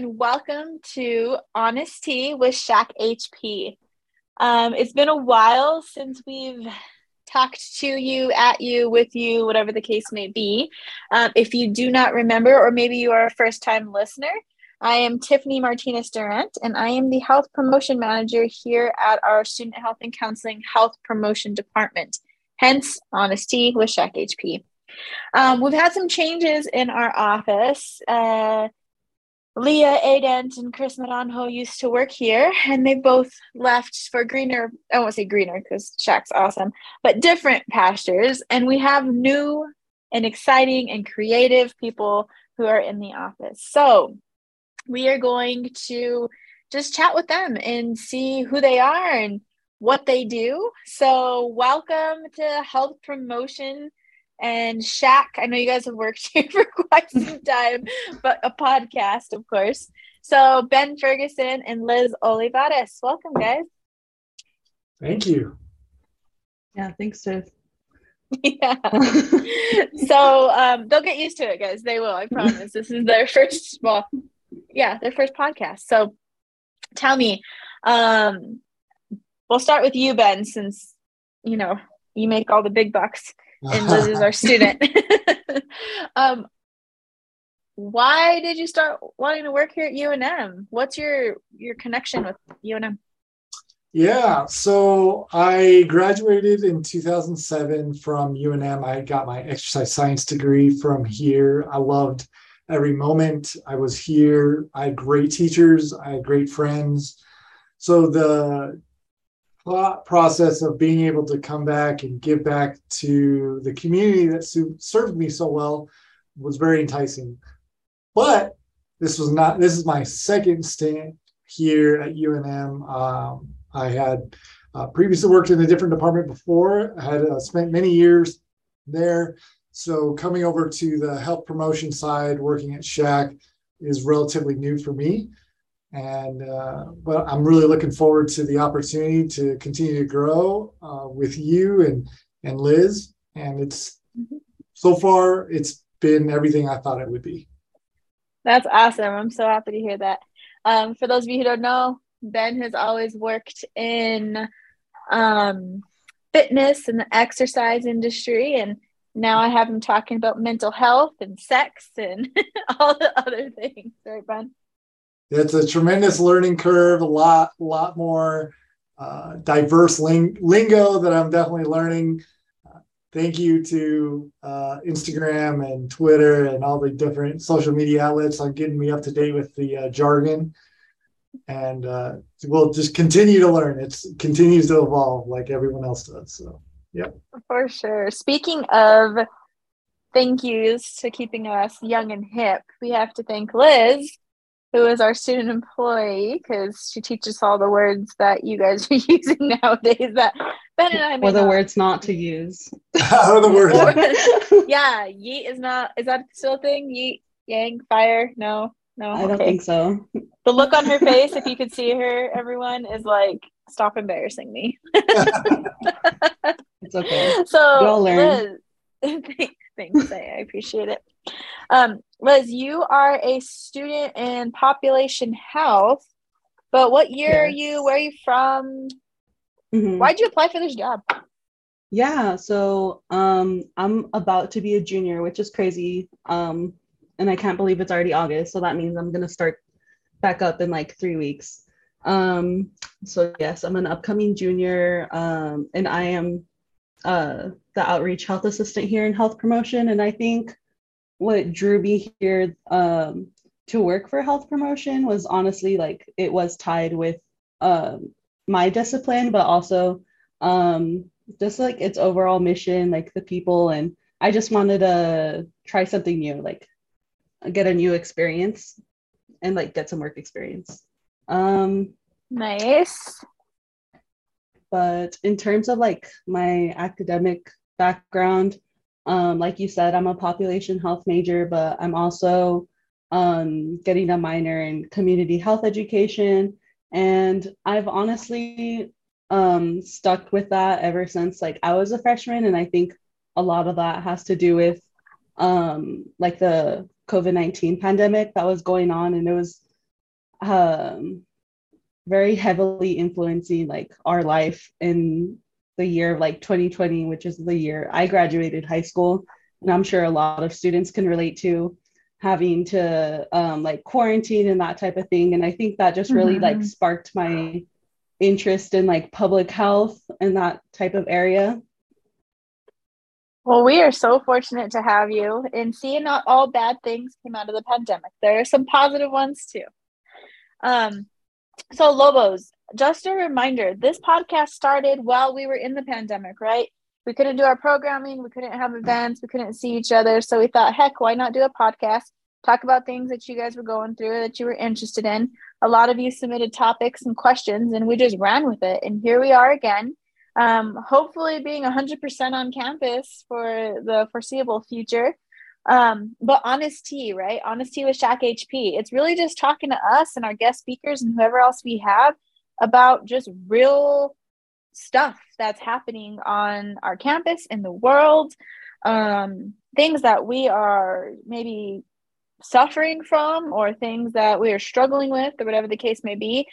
and welcome to Honest Tea with SHAC HP. Um, it's been a while since we've talked to you, at you, with you, whatever the case may be. Um, if you do not remember, or maybe you are a first time listener, I am Tiffany Martinez Durant, and I am the Health Promotion Manager here at our Student Health and Counseling Health Promotion Department, hence Honest Tea with SHAC HP. Um, we've had some changes in our office. Uh, Leah Adent and Chris Maranjo used to work here, and they both left for greener, I won't say greener because SHAC's awesome, but different pastures. And we have new and exciting and creative people who are in the office. So we are going to just chat with them and see who they are and what they do. So, welcome to Health Promotion and SHAC. I know you guys have worked here for quite some time, but a podcast, of course. So, Ben Ferguson and Liz Olivares, welcome, guys. Thank you. Yeah, thanks, Tiff. Yeah. so um, they'll get used to it, guys. They will. I promise. This is their first, well, yeah, their first podcast. So tell me, um, we'll start with you, Ben, since you know you make all the big bucks and Liz is our student. um, why did you start wanting to work here at UNM? What's your your connection with UNM? Yeah, so I graduated in 2007 from UNM. I got my exercise science degree from here. I loved every moment I was here. I had great teachers, I had great friends. So the process of being able to come back and give back to the community that served me so well was very enticing. But this was not, this is my second stint here at UNM. Um, I had uh, previously worked in a different department before. I had uh, spent many years there. So coming over to the health promotion side, working at SHAC is relatively new for me. And uh, but I'm really looking forward to the opportunity to continue to grow uh, with you and and Liz. And it's so far it's been everything I thought it would be. That's awesome. I'm so happy to hear that. Um, for those of you who don't know, Ben has always worked in um, fitness and the exercise industry, and now I have him talking about mental health and sex and all the other things. Right, Ben? It's a tremendous learning curve, a lot, lot more uh, diverse ling- lingo that I'm definitely learning. Uh, thank you to uh, Instagram and Twitter and all the different social media outlets on getting me up to date with the uh, jargon. And uh, we'll just continue to learn. It continues to evolve like everyone else does. So. Yep. For sure. Speaking of thank yous to keeping us young and hip, we have to thank Liz, who is our student employee, because she teaches all the words that you guys are using nowadays that Ben and I Or the not. words not to use. or the words. yeah, yeet is not is that still a thing? Yeet, yang, fire? No. No. I don't think so. The look on her face, if you could see her, everyone, is like, stop embarrassing me. It's okay. So, we all learn. Liz, thanks. I appreciate it. Um, Liz, you are a student in population health, but what year yes. are you? Where are you from? Mm-hmm. Why'd you apply for this job? Yeah, so um, I'm about to be a junior, which is crazy. Um, and I can't believe it's already August. So that means I'm going to start back up in like three weeks. Um, so, yes, I'm an upcoming junior, um, and I am uh, the outreach health assistant here in health promotion. And I think what drew me here um, to work for health promotion was honestly like it was tied with um, my discipline, but also um, just like its overall mission, like the people. And I just wanted to try something new, like get a new experience and like get some work experience. Um, nice. But in terms of like my academic background, um, like you said, I'm a population health major, but I'm also um, getting a minor in community health education. And I've honestly um, stuck with that ever since like I was a freshman. And I think a lot of that has to do with um, like the COVID 19 pandemic that was going on. And it was um, very heavily influencing like our life in the year of like 2020, which is the year I graduated high school. And I'm sure a lot of students can relate to having to um, like quarantine and that type of thing. And I think that just really mm-hmm. like sparked my interest in like public health and that type of area. Well, we are so fortunate to have you. And seeing not all bad things came out of the pandemic. There are some positive ones too. Um, so Lobos, just a reminder, this podcast started while we were in the pandemic, right? We couldn't do our programming, we couldn't have events, we couldn't see each other. So we thought, heck, why not do a podcast? Talk about things that you guys were going through that you were interested in. A lot of you submitted topics and questions, and we just ran with it. And here we are again um, hopefully being 100% on campus for the foreseeable future. Um, but honest tea, right? Honest tea with SHAC HP. It's really just talking to us and our guest speakers and whoever else we have about just real stuff that's happening on our campus in the world um, things that we are maybe suffering from or things that we are struggling with or whatever the case may be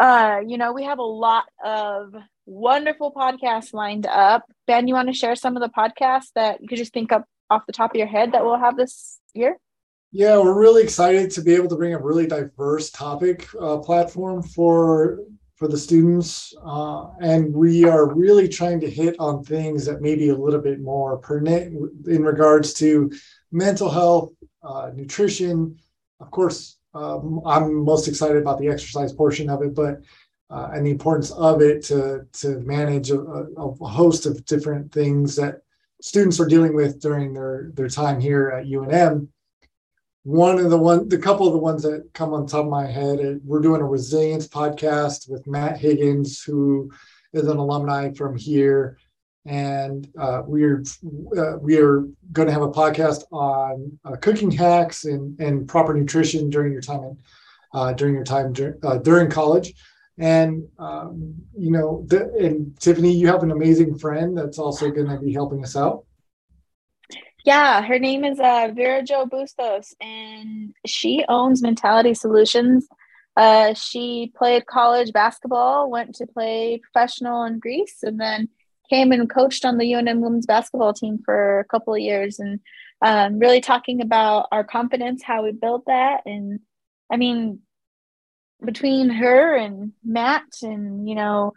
uh, you know we have a lot of wonderful podcasts lined up. Ben, you want to share some of the podcasts that you could just think up off the top of your head that we'll have this year? Yeah, we're really excited to be able to bring a really diverse topic uh, platform for for the students, uh, and we are really trying to hit on things that may be a little bit more pertinent in regards to mental health, uh, nutrition. Of course, um, I'm most excited about the exercise portion of it, but uh, and the importance of it to to manage a, a, host of different things that students are dealing with during their their time here at UNM. One of the one, the couple of the ones that come on top of my head, uh, we're doing a resilience podcast with Matt Higgins, who is an alumni from here, and uh, we're uh, we are going to have a podcast on uh, cooking hacks and and proper nutrition during your time in, uh, during your time dur- uh, during college and um, you know, and Tiffany, you have an amazing friend that's also going to be helping us out. Yeah, her name is uh, Vera Jo Bustos, and she owns Mentality Solutions. Uh, she played college basketball, went to play professional in Greece, and then came and coached on the UNM women's basketball team for a couple of years, and um, really talking about our confidence, how we built that, and I mean, between her and Matt and you know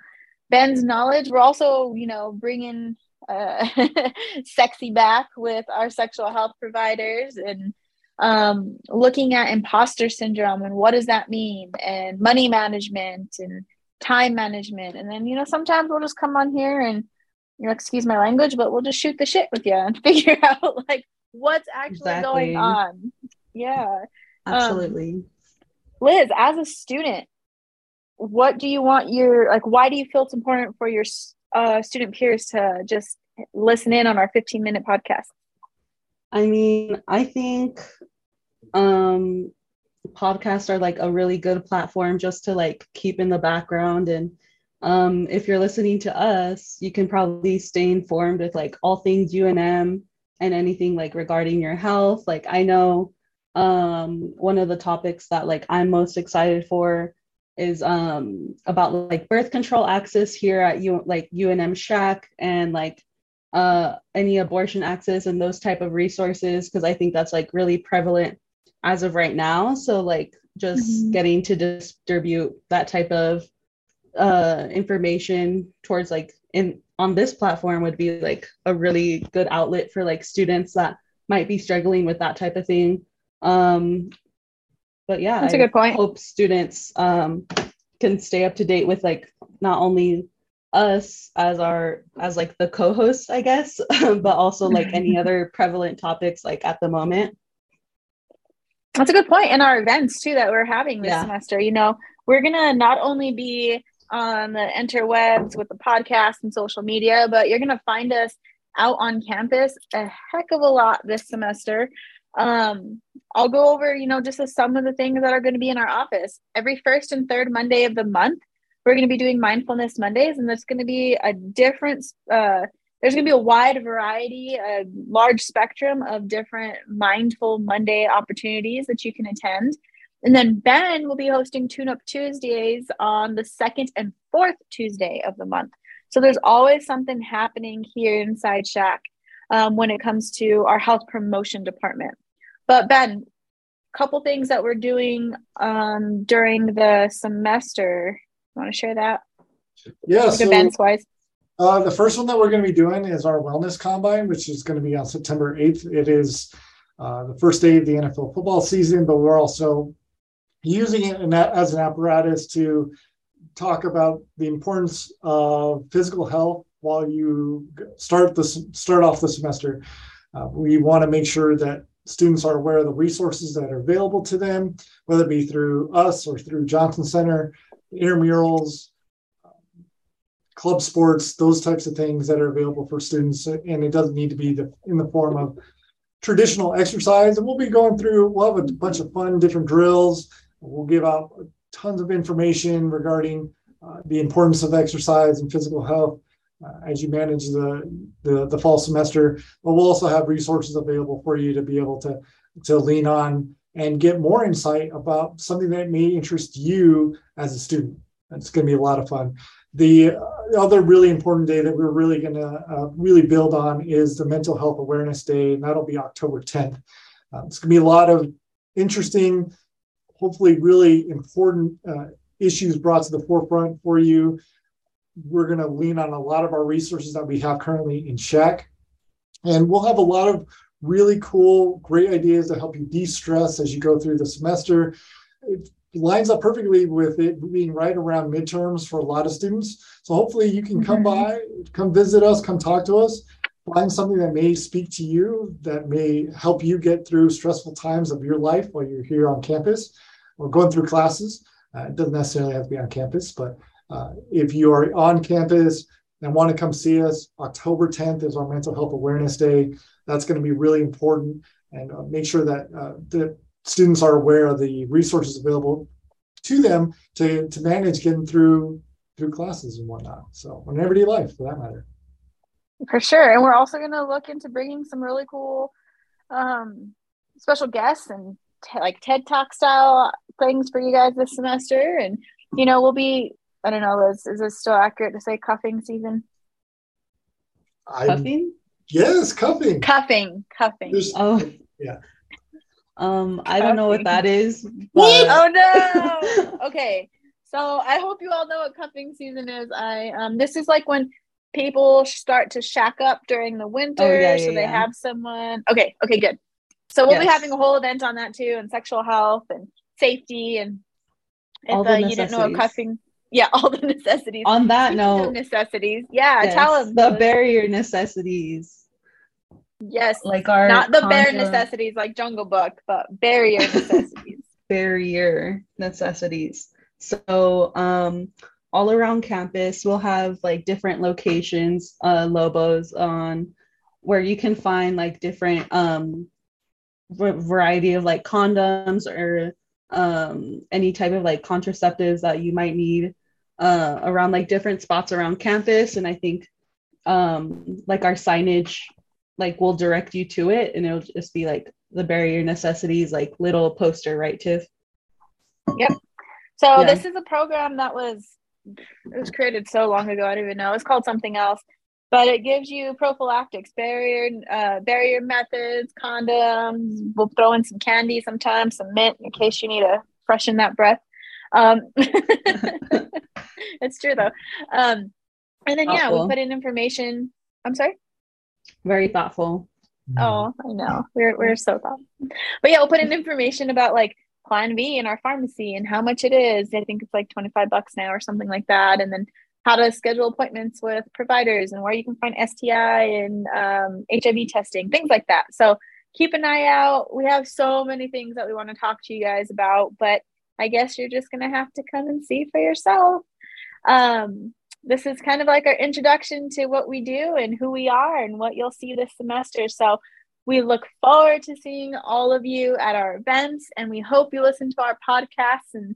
Ben's knowledge, we're also you know bringing uh, sexy back with our sexual health providers and um, looking at imposter syndrome and what does that mean and money management and time management and then you know sometimes we'll just come on here and you know excuse my language but we'll just shoot the shit with you and figure out like what's actually exactly. going on yeah absolutely um, Liz, as a student, what do you want your like? Why do you feel it's important for your uh, student peers to just listen in on our 15 minute podcast? I mean, I think um, podcasts are like a really good platform just to like keep in the background and um, if you're listening to us, you can probably stay informed with like all things UNM and anything like regarding your health. Like I know um, one of the topics that like I'm most excited for is um, about like birth control access here at U- like UNM SHAC and like uh, any abortion access and those type of resources because I think that's like really prevalent as of right now. So like just mm-hmm. getting to distribute that type of uh, information towards like in on this platform would be like a really good outlet for like students that might be struggling with that type of thing um, but yeah, that's a good point. Hope students um, can stay up to date with like not only us as our as like the co-hosts, I guess, but also like any other prevalent topics like at the moment. That's a good point. In our events too that we're having this yeah. semester, you know, we're gonna not only be on the interwebs with the podcast and social media, but you're gonna find us out on campus a heck of a lot this semester. Um, I'll go over, you know, just some of the things that are going to be in our office. Every first and third Monday of the month, we're going to be doing mindfulness Mondays, and there's going to be a different, uh, there's going to be a wide variety, a large spectrum of different mindful Monday opportunities that you can attend. And then Ben will be hosting Tune Up Tuesdays on the second and fourth Tuesday of the month. So there's always something happening here inside SHAC um, when it comes to our health promotion department. But Ben, a couple things that we're doing um, during the semester. Want to share that? Yeah. Like so, events wise. Uh, the first one that we're going to be doing is our wellness combine, which is going to be on September 8th. It is uh, the first day of the NFL football season, but we're also using it as an apparatus to talk about the importance of physical health while you start the start off the semester. Uh, we want to make sure that students are aware of the resources that are available to them, whether it be through us or through Johnson Center, intramurals, club sports, those types of things that are available for students. And it doesn't need to be the, in the form of traditional exercise. And we'll be going through, we'll have a bunch of fun, different drills. We'll give out tons of information regarding uh, the importance of exercise and physical health as you manage the, the, the fall semester. But we'll also have resources available for you to be able to, to lean on and get more insight about something that may interest you as a student. It's going to be a lot of fun. The other really important day that we're really going to uh, really build on is the Mental Health Awareness Day, and that'll be October 10th. Uh, it's going to be a lot of interesting, hopefully, really important uh, issues brought to the forefront for you. We're going to lean on a lot of our resources that we have currently in SHAC. and we'll have a lot of really cool, great ideas to help you de stress as you go through the semester. It, lines up perfectly with it being right around midterms for a lot of students. So hopefully you can come by, come visit us, come talk to us, find something that may speak to you, that may help you get through stressful times of your life while you're here on campus or going through classes. Uh, it doesn't necessarily have to be on campus, but uh, if you are on campus and want to come see us, October 10th is our Mental Health Awareness Day. That's going to be really important. And uh, make sure that uh, the students are aware of the resources available to them to, to manage getting through through classes and whatnot. So in everyday life, for that matter. For sure, and we're also going to look into bringing some really cool um, special guests and t- like TED Talk style things for you guys this semester. And you know, we'll be I don't know, Liz, is this still accurate to say cuffing season? I'm, cuffing? Yes, cuffing. Cuffing, cuffing. There's, oh, yeah. Um, I don't know what that is. But... oh no. okay. So I hope you all know what cuffing season is. I um this is like when people start to shack up during the winter, oh, yeah, yeah, so they yeah. have someone. Okay, okay, good. So we'll yes. be having a whole event on that too, and sexual health and safety, and if uh, you didn't know what cuffing, yeah, all the necessities. On that note, necessities, yeah, yes, tell them the barrier necessities. Yes, like our not the bare necessities like Jungle Book, but barrier necessities. barrier necessities. So, um, all around campus, we'll have like different locations, uh, Lobos on where you can find like different um variety of like condoms or um any type of like contraceptives that you might need uh around like different spots around campus. And i think um like our signage like will direct you to it. And it'll just be like the barrier necessities like little poster right tiff? Yep. So yeah. this is a program that was it was created so long ago i don't even know. It's called something else. But it gives you prophylactics barrier uh, barrier methods condoms. We'll throw in some candy sometimes some mint in case you need to freshen that breath. Um, it's true though um, and then yeah we'll put in information i'm sorry very thoughtful. Oh, I know. We're we're so thoughtful. But yeah, we'll put in information about like Plan B in our pharmacy and how much it is. I think it's like 25 bucks now or something like that. And then how to schedule appointments with providers and where you can find STI and um, HIV testing, things like that. So keep an eye out. We have so many things that we want to talk to you guys about, but I guess you're just going to have to come and see for yourself. Um, this is kind of like our introduction to what we do and who we are and what you'll see this semester. So we look forward to seeing all of you at our events and we hope you listen to our podcasts and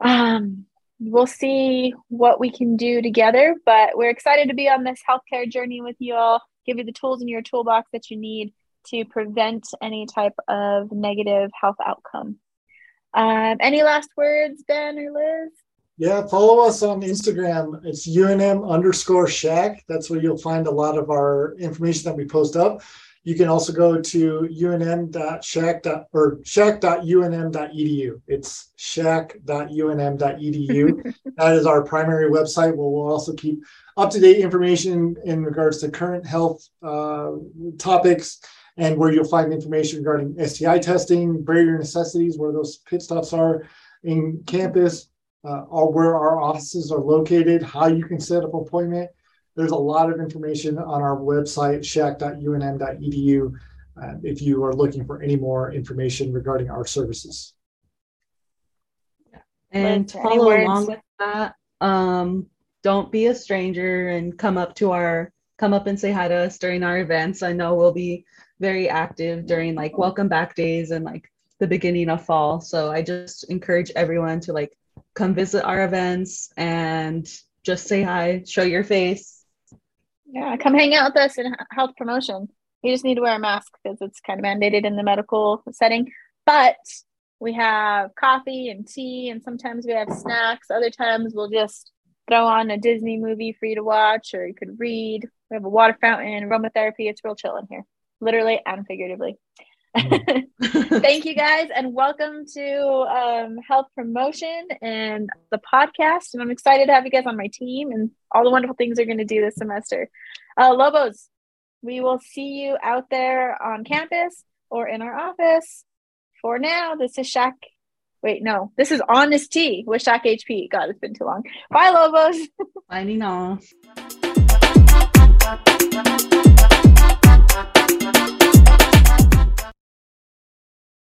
um, we'll see what we can do together. But we're excited to be on this healthcare journey with you all, give you the tools in your toolbox that you need to prevent any type of negative health outcome. Um, any last words, Ben or Liz? Yeah, follow us on Instagram. It's UNM underscore SHAC. That's where you'll find a lot of our information that we post up. You can also go to unm.shac. or shac.unm.edu. It's shac.unm.edu. that is our primary website where we'll also keep up to date information in regards to current health uh, topics and where you'll find information regarding STI testing, barrier necessities, where those pit stops are in campus, uh, or where our offices are located, how you can set up appointment. There's a lot of information on our website, shac.unm.edu, uh, if you are looking for any more information regarding our services. And to follow along with that, um, don't be a stranger and come up to our come up and say hi to us during our events. I know we'll be very active during like welcome back days and like the beginning of fall. So I just encourage everyone to like come visit our events and just say hi, show your face. Yeah, come hang out with us in health promotion. You just need to wear a mask because it's kind of mandated in the medical setting. But we have coffee and tea, and sometimes we have snacks. Other times we'll just throw on a Disney movie for you to watch, or you could read. We have a water fountain, aromatherapy. It's real chill in here, literally and figuratively. Thank you guys, and welcome to um, Health Promotion and the podcast. And I'm excited to have you guys on my team and all the wonderful things you're going to do this semester. Uh, Lobos, we will see you out there on campus or in our office. For now, this is SHAC. Wait, no, this is Honest Tea with SHAC HP. God, it's been too long. Bye, Lobos. Bye, Nina.